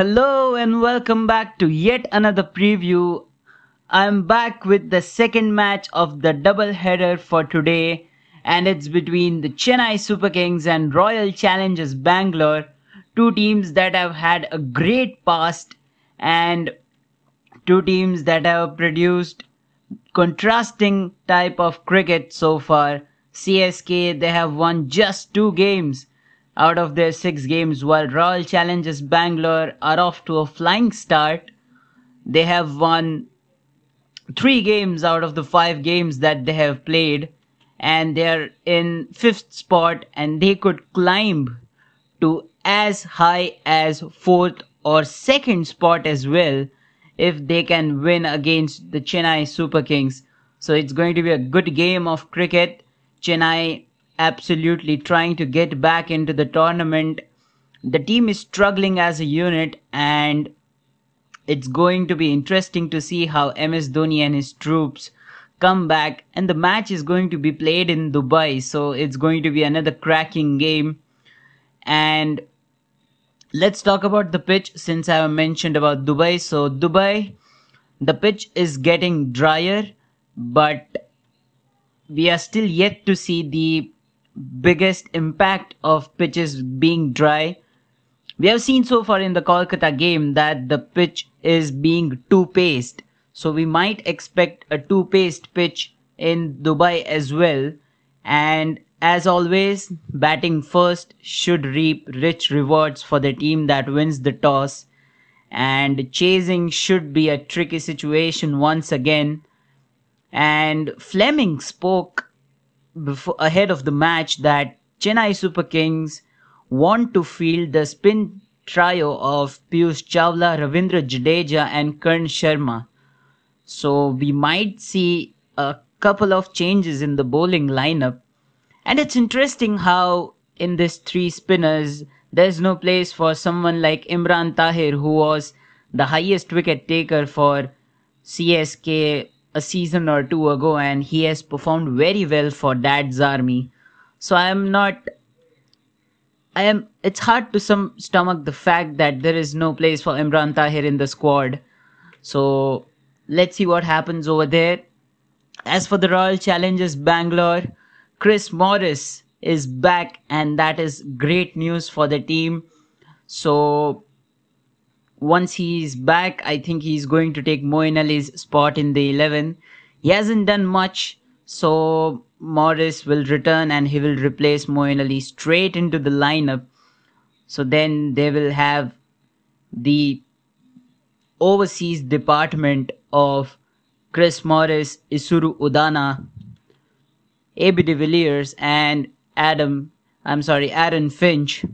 Hello and welcome back to yet another preview. I'm back with the second match of the double header for today, and it's between the Chennai Super Kings and Royal Challengers Bangalore, two teams that have had a great past and two teams that have produced contrasting type of cricket so far. CSK they have won just two games out of their six games, while Royal Challengers Bangalore are off to a flying start. They have won three games out of the five games that they have played, and they're in fifth spot, and they could climb to as high as fourth or second spot as well if they can win against the Chennai Super Kings. So it's going to be a good game of cricket. Chennai absolutely trying to get back into the tournament. The team is struggling as a unit, and it's going to be interesting to see how MS Dhoni and his troops come back. And the match is going to be played in Dubai, so it's going to be another cracking game. And let's talk about the pitch since I have mentioned about Dubai. So, Dubai, the pitch is getting drier, but we are still yet to see the biggest impact of pitches being dry. We have seen so far in the Kolkata game that the pitch is being two paced. So we might expect a two paced pitch in Dubai as well. And as always, batting first should reap rich rewards for the team that wins the toss. And chasing should be a tricky situation once again. And Fleming spoke before ahead of the match that Chennai Super Kings want to field the spin trio of Piyush Chawla, Ravindra Jadeja, and Karn Sharma. So we might see a couple of changes in the bowling lineup. And it's interesting how in this three spinners there's no place for someone like Imran Tahir who was the highest wicket taker for CSK a season or two ago and he has performed very well for Dad's army. So I am not I am it's hard to some stomach the fact that there is no place for Imran Tahir in the squad. So let's see what happens over there. As for the Royal Challengers Bangalore, Chris Morris is back and that is great news for the team. So once he's back, I think he's going to take Moeen Ali's spot in the 11. He hasn't done much, so Morris will return and he will replace Moeen Ali straight into the lineup. So then they will have the overseas department of Chris Morris, Isuru Udana, AB de Villiers, and Adam, I'm sorry, Aaron Finch.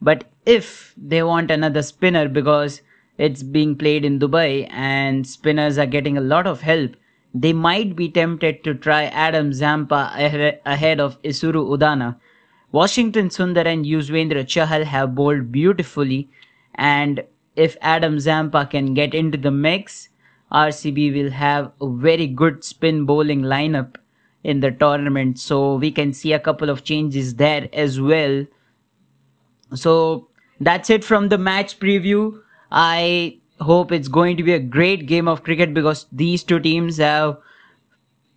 But if they want another spinner because it's being played in Dubai and spinners are getting a lot of help, they might be tempted to try Adam Zampa ahead of Isuru Udana. Washington Sundar and Yuzvendra Chahal have bowled beautifully, and if Adam Zampa can get into the mix, RCB will have a very good spin bowling lineup in the tournament. So we can see a couple of changes there as well. So that's it from the match preview. I hope it's going to be a great game of cricket because these two teams have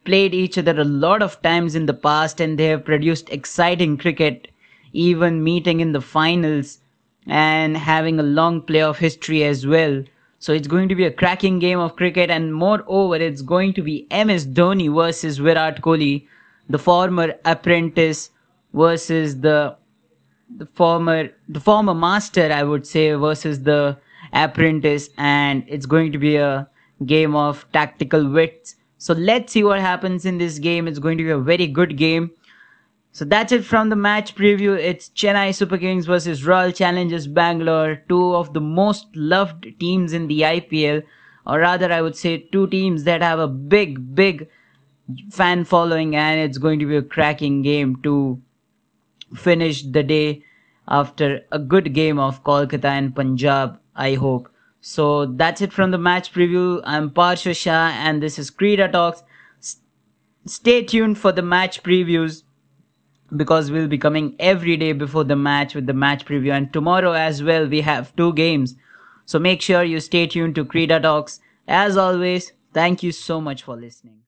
played each other a lot of times in the past and they have produced exciting cricket, even meeting in the finals and having a long playoff history as well. So it's going to be a cracking game of cricket and moreover it's going to be MS Dhoni versus Virat Kohli, the former apprentice versus the the former the former master I would say versus the apprentice and it's going to be a game of tactical wits. So let's see what happens in this game. It's going to be a very good game. So that's it from the match preview. It's Chennai Super Kings versus Royal Challengers Bangalore, two of the most loved teams in the IPL, or rather, I would say two teams that have a big, big fan following, and it's going to be a cracking game to finish the day after a good game of Kolkata and Punjab. I hope. So that's it from the match preview. I'm Parsha Shah and this is Krita Talks. S- stay tuned for the match previews because we'll be coming every day before the match with the match preview and tomorrow as well we have two games. So make sure you stay tuned to Krita Talks. As always, thank you so much for listening.